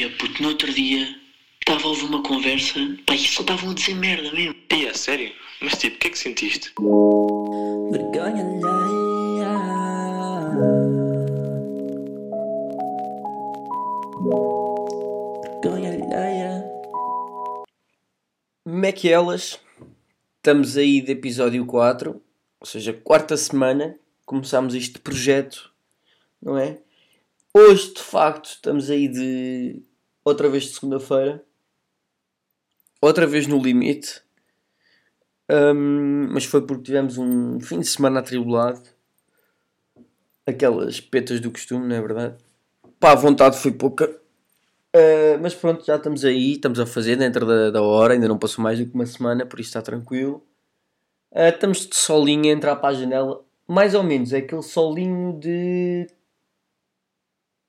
Ai, puto, no outro dia estava a ouvir uma conversa, pá, e só estavam a dizer merda mesmo. E é sério? Mas tipo, o que é que sentiste? Vergonha alheia. Vergonha alheia. Como é que elas? Estamos aí de episódio 4, ou seja, quarta semana, começámos este projeto, não é? Hoje, de facto, estamos aí de outra vez de segunda-feira, outra vez no limite, Hum, mas foi porque tivemos um fim de semana atribulado, aquelas petas do costume, não é verdade? Pá, a vontade foi pouca. Uh, mas pronto, já estamos aí, estamos a fazer dentro da, da hora, ainda não passou mais do que uma semana, por isso está tranquilo. Uh, estamos de solinho a entrar para a janela, mais ou menos, é aquele solinho de.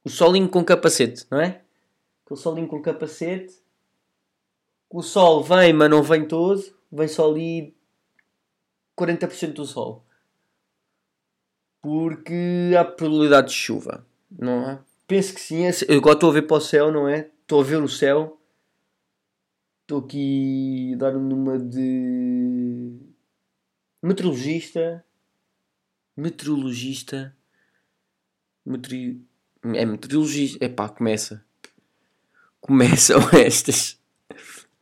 O solinho com capacete, não é? Aquele solinho com capacete. O sol vem, mas não vem todo, vem só ali 40% do sol. Porque há probabilidade de chuva, não é? Penso que sim. Eu agora estou a ver para o céu, não é? Estou a ver o céu. Estou aqui a dar numa de. Meteorologista. Meteorologista. Meteori... É meteorologista. Epá, começa. Começam estas.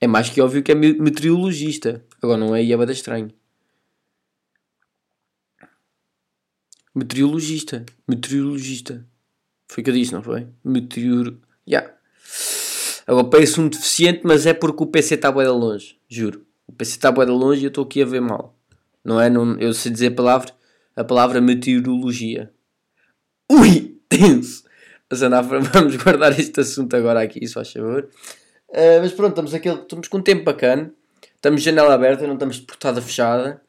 É mais que óbvio que é meteorologista. Agora não é Iabada estranho. Meteorologista. Meteorologista. Foi o que eu disse, não foi? Meteor. Yeah. Agora parece um deficiente, mas é porque o PC está bem longe. Juro. O PC está bem longe e eu estou aqui a ver mal. Não é? Não, eu sei dizer a palavra, a palavra meteorologia. Ui! Tenso! Mas vamos guardar este assunto agora aqui, se faz favor. Uh, mas pronto, estamos, aqui, estamos com um tempo bacana. Estamos janela aberta, não estamos de portada fechada.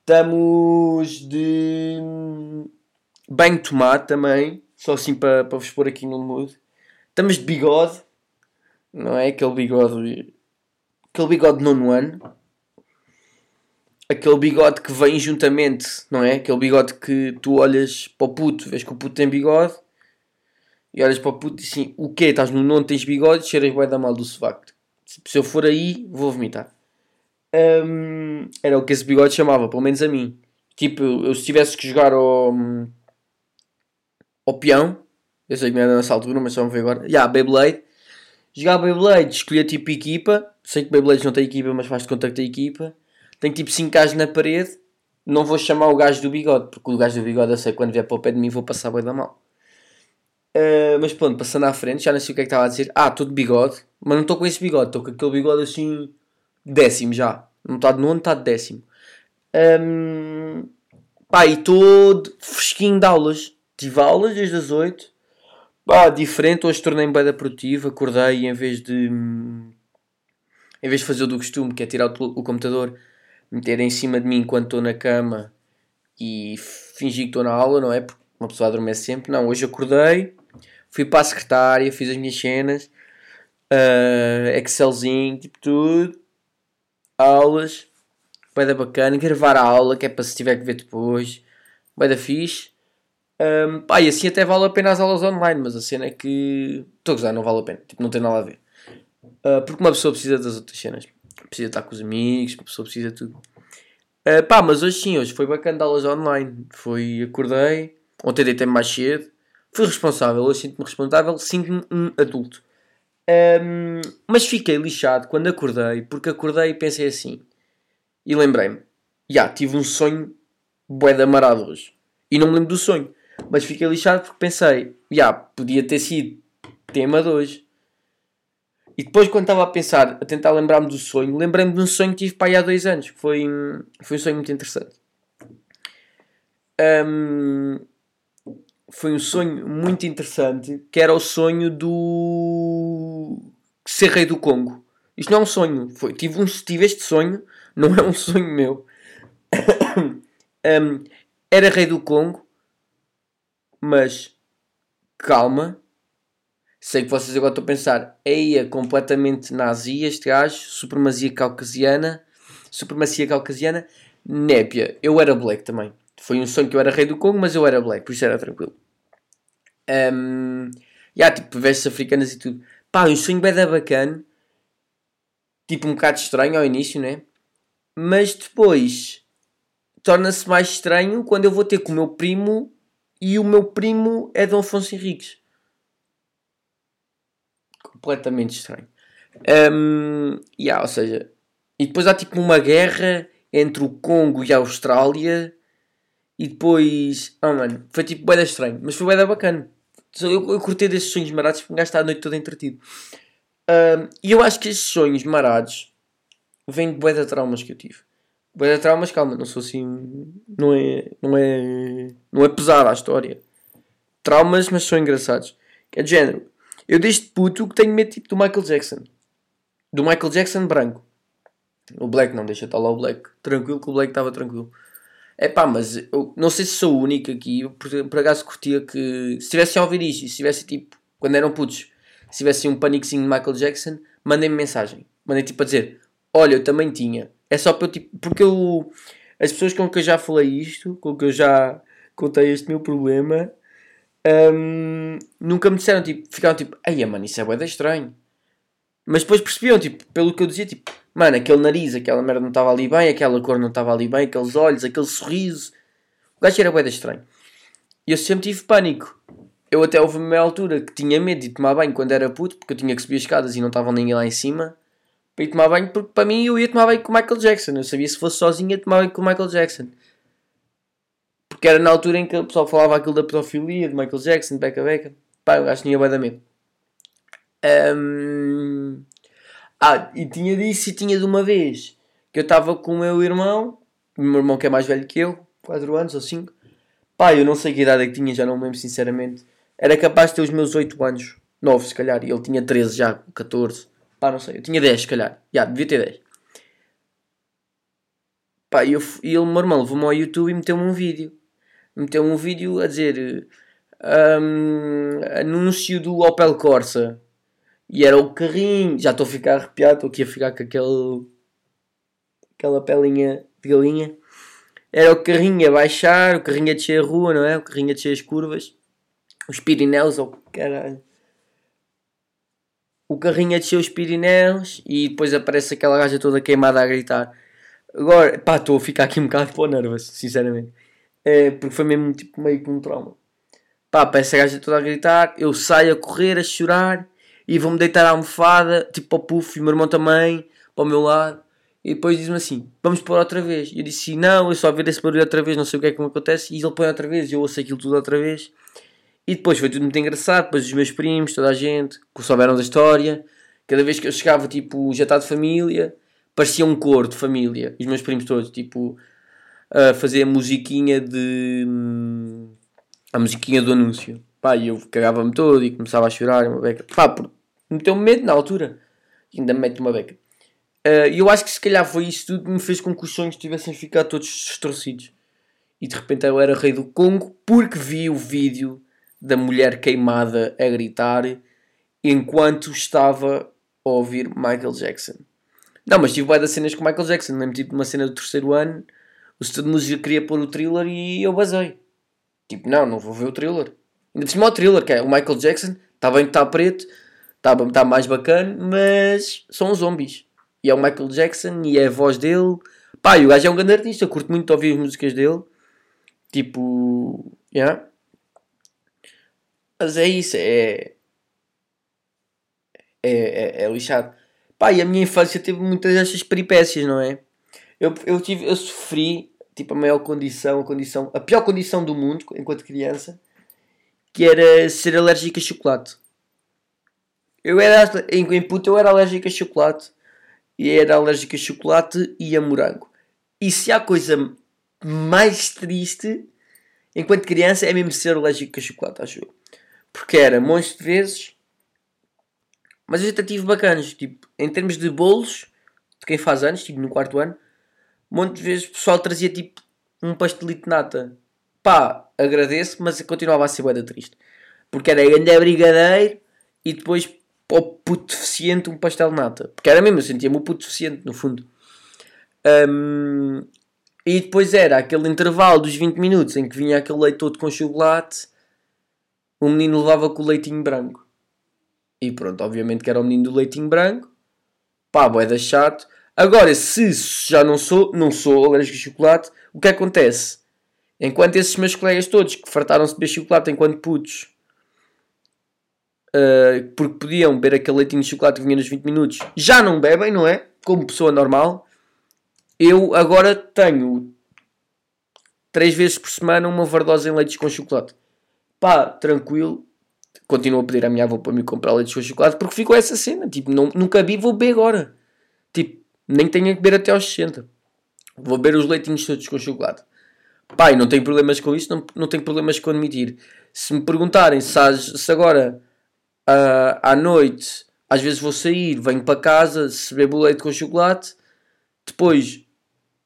Estamos de banho de tomate também, só assim para, para vos pôr aqui no mood. Estamos de bigode, não é? Aquele bigode, aquele bigode de nono ano. Aquele bigode que vem juntamente, não é? Aquele bigode que tu olhas para o puto, vês que o puto tem bigode e olhas para o puto e assim, o quê? Estás no nono, tens bigode, cheiras bem da mal do sovaco. Se eu for aí, vou vomitar. Um, era o que esse bigode chamava, pelo menos a mim. Tipo, eu se tivesse que jogar ao, ao peão, eu sei que não era nessa altura, mas só me ver agora. Já, yeah, Beyblade. Jogar Beyblade, escolher tipo equipa. Sei que Beyblade não tem equipa, mas faz de conta que tem equipa. Tem tipo 5 gajos na parede. Não vou chamar o gajo do bigode, porque o gajo do bigode eu sei que quando vier para o pé de mim vou passar bem da mal. Uh, mas pronto, passando à frente, já não sei o que é que estava a dizer. Ah, estou de bigode, mas não estou com esse bigode, estou com aquele bigode assim décimo já. Não está de nono, está de décimo. Um, pá, e estou fresquinho de aulas. Tive aulas desde as 8. Pá, diferente. Hoje tornei-me bem produtivo. Acordei e em vez de. Em vez de fazer o do costume, que é tirar o, o computador, meter em cima de mim enquanto estou na cama e fingir que estou na aula, não é? Porque uma pessoa adormece sempre. Não, hoje acordei, fui para a secretária, fiz as minhas cenas, uh, Excelzinho, tipo tudo aulas, vai da bacana, gravar a aula, que é para se tiver que ver depois, vai da fixe. Um, pá, e assim até vale a pena as aulas online, mas a cena é que estou a gozar, não vale a pena, tipo, não tem nada a ver. Uh, porque uma pessoa precisa das outras cenas, precisa estar com os amigos, uma pessoa precisa de tudo. Uh, pá, mas hoje sim, hoje foi bacana de aulas online. Foi, acordei, ontem deitei mais cedo, fui responsável, hoje sinto-me responsável, sinto-me um adulto. Um, mas fiquei lixado quando acordei, porque acordei e pensei assim. E lembrei-me, já, yeah, tive um sonho bué de amarado hoje. E não me lembro do sonho. Mas fiquei lixado porque pensei, já, yeah, podia ter sido tema de hoje. E depois quando estava a pensar, a tentar lembrar-me do sonho, lembrei-me de um sonho que tive para aí há dois anos, que foi, foi um sonho muito interessante. Um, foi um sonho muito interessante, que era o sonho do ser rei do Congo. Isto não é um sonho, foi, tive, um, tive este sonho, não é um sonho meu. um, era rei do Congo, mas calma. Sei que vocês agora estão a pensar, eia, completamente nazi este gajo, supremacia caucasiana, supremacia caucasiana, népia. Eu era black também. Foi um sonho que eu era rei do Congo, mas eu era black, por isso era tranquilo. Um, yeah, tipo, vestes africanas e tudo. Pá, um sonho bem bacana. Tipo um bocado estranho ao início, né? Mas depois torna-se mais estranho quando eu vou ter com o meu primo e o meu primo é Dom Afonso Henriques. Completamente estranho. Um, yeah, ou seja, e depois há tipo uma guerra entre o Congo e a Austrália. E depois, oh mano, foi tipo bem estranho, mas foi bem bacana. Eu, eu curti desses sonhos marados porque um gajo está a noite toda entretido. Um, e eu acho que esses sonhos marados vêm de de traumas que eu tive. De traumas, calma, não sou assim. Não é. Não é. Não é pesada a história. Traumas, mas são engraçados. É de género. Eu desde puto que tenho medo tipo do Michael Jackson. Do Michael Jackson branco. O Black não, deixa estar lá o Black. Tranquilo que o Black estava tranquilo. É pá, mas eu não sei se sou o único aqui. Por, por acaso curtia que. Se tivessem a ouvir isto, se tivesse tipo. Quando eram putos, se tivessem um paniquezinho de Michael Jackson, mandem-me mensagem. Mandem tipo a dizer: Olha, eu também tinha. É só para eu tipo. Porque eu. As pessoas com que eu já falei isto, com que eu já contei este meu problema, hum, nunca me disseram tipo. Ficaram tipo: Ai, mano, isso é bué estranho. Mas depois percebiam, tipo, pelo que eu dizia, tipo, mano, aquele nariz, aquela merda não estava ali bem, aquela cor não estava ali bem, aqueles olhos, aquele sorriso. O gajo era bué estranho. E eu sempre tive pânico. Eu até houve uma altura que tinha medo de tomar banho quando era puto, porque eu tinha que subir as escadas e não estava ninguém lá em cima para ir tomar banho, porque para mim eu ia tomar banho com o Michael Jackson. Eu sabia se fosse sozinho ia tomar banho com o Michael Jackson. Porque era na altura em que o pessoal falava aquilo da pedofilia, de Michael Jackson, beca beca. Pá, eu acho que tinha bem da medo. Um... Ah, e tinha disso e tinha de uma vez que eu estava com o meu irmão, o meu irmão que é mais velho que eu, 4 anos ou 5. Pá, eu não sei que idade é que tinha, já não me lembro sinceramente. Era capaz de ter os meus 8 anos, 9 se calhar, e ele tinha 13 já, 14. Pá, não sei, eu tinha 10 se calhar. Já, devia ter 10. Pá, e eu, ele, meu irmão, levou-me ao YouTube e meteu-me um vídeo. Meteu-me um vídeo a dizer um, anúncio do Opel Corsa. E era o carrinho, já estou a ficar arrepiado, estou aqui a ficar com aquele, aquela pelinha de galinha. Era o carrinho a baixar, o carrinho a descer a rua, não é? O carrinho a descer as curvas. Os Pirineus, oh caralho. O carrinho a descer os Pirineus e depois aparece aquela gaja toda queimada a gritar. Agora, pá, estou a ficar aqui um bocado pô nervous, sinceramente. É, porque foi mesmo tipo meio que um trauma. Pá, aparece a gaja toda a gritar, eu saio a correr, a chorar e vou-me deitar à almofada, tipo para o puff, e o meu irmão também, para o meu lado. E depois diz-me assim: Vamos pôr outra vez. E eu disse: Não, eu só ver esse barulho outra vez, não sei o que é que me acontece. E ele põe outra vez, e eu ouço aquilo tudo outra vez. E depois foi tudo muito engraçado. Depois os meus primos, toda a gente, que souberam da história. Cada vez que eu chegava, tipo, já está de família, parecia um coro de família. Os meus primos todos, tipo, a fazer a musiquinha de. Hum, a musiquinha do anúncio. Pá, e eu cagava-me todo e começava a chorar. Uma beca. Pá, meteu-me medo na altura. E ainda me mete uma beca. Uh, e eu acho que se calhar foi isso tudo que me fez com que os sonhos tivessem ficado todos distorcidos. E de repente eu era rei do Congo porque vi o vídeo da mulher queimada a gritar enquanto estava a ouvir Michael Jackson. Não, mas tive várias cenas com Michael Jackson. Lembro tipo de uma cena do terceiro ano. O setor de música queria pôr o thriller e eu basei. Tipo, não, não vou ver o thriller. Ainda por cima o thriller, que é o Michael Jackson. Está bem que está preto. Está tá mais bacana. Mas são zombies. E é o Michael Jackson e é a voz dele. Pá, e o gajo é um grande artista. Eu curto muito ouvir as músicas dele. Tipo, yeah. Mas é isso, é. É, é, é lixado. Pá, e a minha infância teve muitas destas peripécias, não é? Eu, eu, tive, eu sofri, tipo, a maior condição, a condição, a pior condição do mundo, enquanto criança, que era ser alérgico a chocolate. Eu era, em, em puto, eu era alérgico a chocolate. E era alérgico a chocolate e a morango. E se há coisa mais triste, enquanto criança, é mesmo ser alérgico a chocolate, acho eu. Porque era montes de vezes. Mas eu até tive bacanas. Tipo, em termos de bolos, de quem faz anos, tipo no quarto ano, montes de vezes o pessoal trazia tipo um pastelito de nata. Pá, agradeço, mas continuava a ser boeda triste. Porque era ainda brigadeiro e depois o puto deficiente um pastel de nata. Porque era mesmo, eu sentia-me o puto deficiente, no fundo. Um, e depois era aquele intervalo dos 20 minutos em que vinha aquele leite todo com chocolate o menino levava com o leitinho branco. E pronto, obviamente que era o menino do leitinho branco. Pá, boeda chato. Agora, se já não sou, não sou alérgico a chocolate, o que acontece? Enquanto esses meus colegas todos que fartaram-se de beber chocolate enquanto putos, uh, porque podiam beber aquele leitinho de chocolate que vinha nos 20 minutos, já não bebem, não é? Como pessoa normal. Eu agora tenho três vezes por semana uma overdose em leites com chocolate. Pá, tranquilo. Continuo a pedir à minha avó para me comprar leites com chocolate porque ficou essa cena. Tipo, não, nunca vi, vou beber agora. Tipo, nem tenho que beber até aos 60. Vou beber os leitinhos todos com chocolate. Pai, não tenho problemas com isso, não, não tenho problemas com admitir. Se me perguntarem se, se agora uh, à noite às vezes vou sair, venho para casa, se bebo leite com chocolate, depois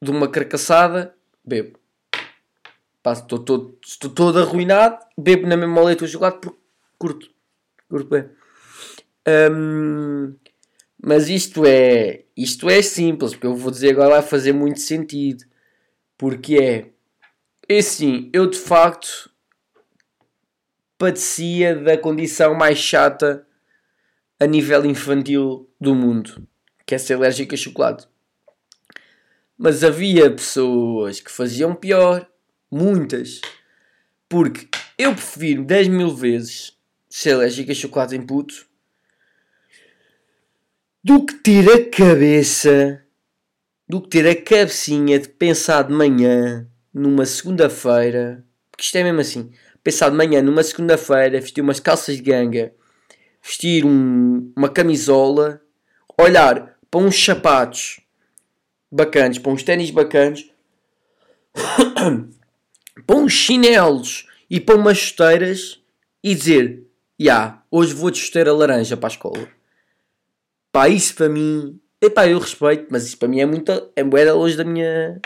de uma carcaçada, bebo. Pá, estou todo, estou todo arruinado, bebo na mesma leite com chocolate porque curto. Curto bem. Um, mas isto é, isto é simples, porque eu vou dizer agora vai fazer muito sentido. Porque é, é assim, eu de facto padecia da condição mais chata a nível infantil do mundo, que é ser alérgico a chocolate. Mas havia pessoas que faziam pior, muitas, porque eu prefiro 10 mil vezes ser alérgico a chocolate em puto do que ter a cabeça, do que ter a cabecinha de pensar de manhã, numa segunda-feira, porque isto é mesmo assim, pensar de manhã numa segunda-feira, vestir umas calças de ganga, vestir um, uma camisola, olhar para uns sapatos bacanas, para uns ténis bacanas, para uns chinelos e para umas chuteiras e dizer: Ya, yeah, hoje vou de chuteira laranja para a escola. Pá, isso para mim. Epá, eu respeito, mas isso para mim é muito. É longe da minha.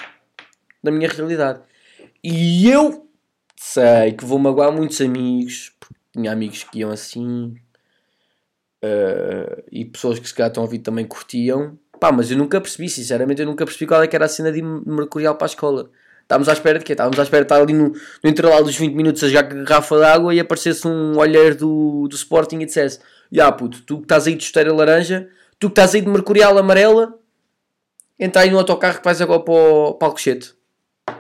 Da minha realidade. E eu sei que vou magoar muitos amigos, porque tinha amigos que iam assim. Uh, e pessoas que se calhar estão a ouvir também curtiam. Pá, mas eu nunca percebi, sinceramente, eu nunca percebi qual é que era a cena de mercurial para a escola. Estávamos à espera de quê? Estávamos à espera de estar ali no, no intervalo dos 20 minutos a jogar garrafa de água e aparecesse um olheiro do, do Sporting e dissesse: Ya puto, tu que estás aí de esteira laranja, tu que estás aí de mercurial amarela, entra aí no autocarro que vais agora para o, para o.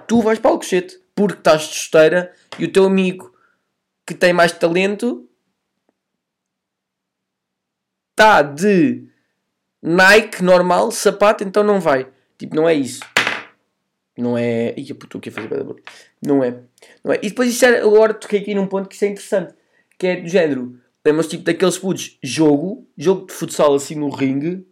Tu vais para o Alcochete porque estás de esteira e o teu amigo que tem mais talento está de Nike normal, sapato, então não vai. Tipo, não é isso. Não é. Ih, puto, o que fazer Não é. Não é. E depois isso é. Agora toquei aqui num ponto que isso é interessante. Que é do género. Lembras tipo daqueles putos jogo, jogo de futsal assim no ringue.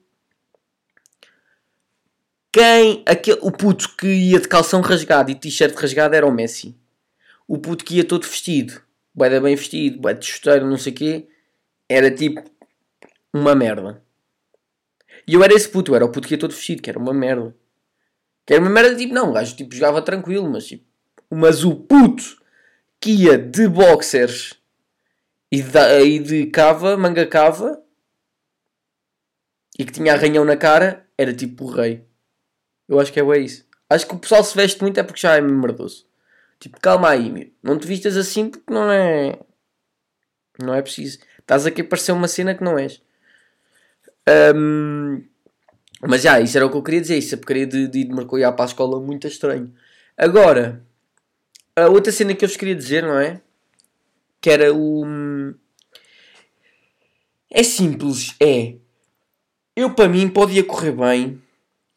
Quem. Aquele, o puto que ia de calção rasgado e t-shirt rasgado era o Messi. O puto que ia todo vestido, bem bem vestido, bem de chuteiro, não sei o quê, era tipo uma merda. E eu era esse puto, eu era o puto que ia todo vestido, que era uma merda. Que era uma merda tipo, não, o gajo tipo, jogava tranquilo, mas tipo. Mas o puto que ia de boxers e de, e de cava, manga cava, e que tinha arranhão na cara, era tipo o rei. Eu acho que é isso. Acho que o pessoal se veste muito é porque já é merdoso. Tipo, calma aí, meu. Não te vistas assim porque não é. Não é preciso. Estás aqui a parecer uma cena que não és. Um, mas já, isso era o que eu queria dizer. Isso a porcaria de, de ir de mergulhar para a escola muito estranho. Agora, a outra cena que eu vos queria dizer, não é? Que era o. É simples, é. Eu, para mim, podia correr bem.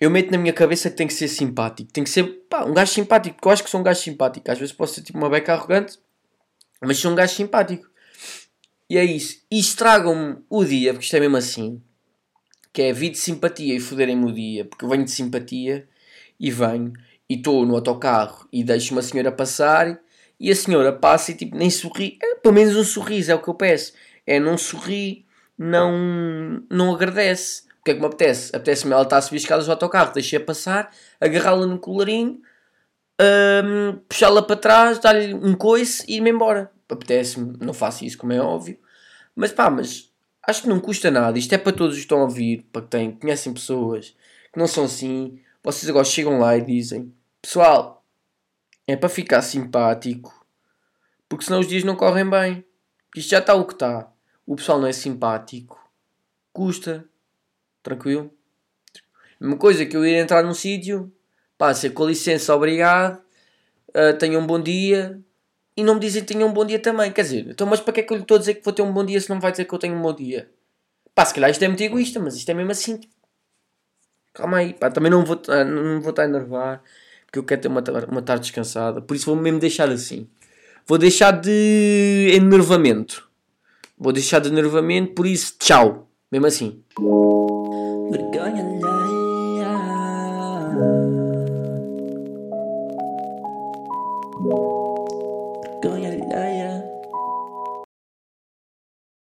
Eu meto na minha cabeça que tem que ser simpático. Tem que ser pá, um gajo simpático. Porque eu acho que sou um gajo simpático. Às vezes posso ser tipo uma beca arrogante. Mas sou um gajo simpático. E é isso. E estragam-me o dia, porque isto é mesmo assim que é vir de simpatia e foderem-me o dia, porque eu venho de simpatia e venho e estou no autocarro e deixo uma senhora passar e a senhora passa e tipo nem sorri, é, pelo menos um sorriso é o que eu peço, é não sorri, não, não agradece. Que é que me apetece? Apetece-me ela estar a subir escadas do autocarro, deixei-a passar, agarrá-la no colarinho, hum, puxá-la para trás, dar-lhe um coice e ir-me embora. Apetece-me, não faço isso como é óbvio, mas pá, mas acho que não custa nada. Isto é para todos que estão a ouvir, para que têm, conhecem pessoas que não são assim. Vocês agora chegam lá e dizem: Pessoal, é para ficar simpático, porque senão os dias não correm bem. Isto já está o que está. o pessoal não é simpático, custa, tranquilo. Uma coisa que eu ir entrar num sítio, pá, ser com licença, obrigado, uh, tenham um bom dia, e não me dizem que tenham um bom dia também. Quer dizer, então, mas para que é que eu lhe estou a dizer que vou ter um bom dia se não vai dizer que eu tenho um bom dia? Pá, se calhar isto é muito egoísta, mas isto é mesmo assim. Calma aí, pá, também não vou, ah, não vou estar a enervar, porque eu quero ter uma, uma tarde descansada, por isso vou mesmo deixar assim. Vou deixar de enervamento. Vou deixar de enervamento, por isso, tchau. Mesmo assim. Vergonha alheia.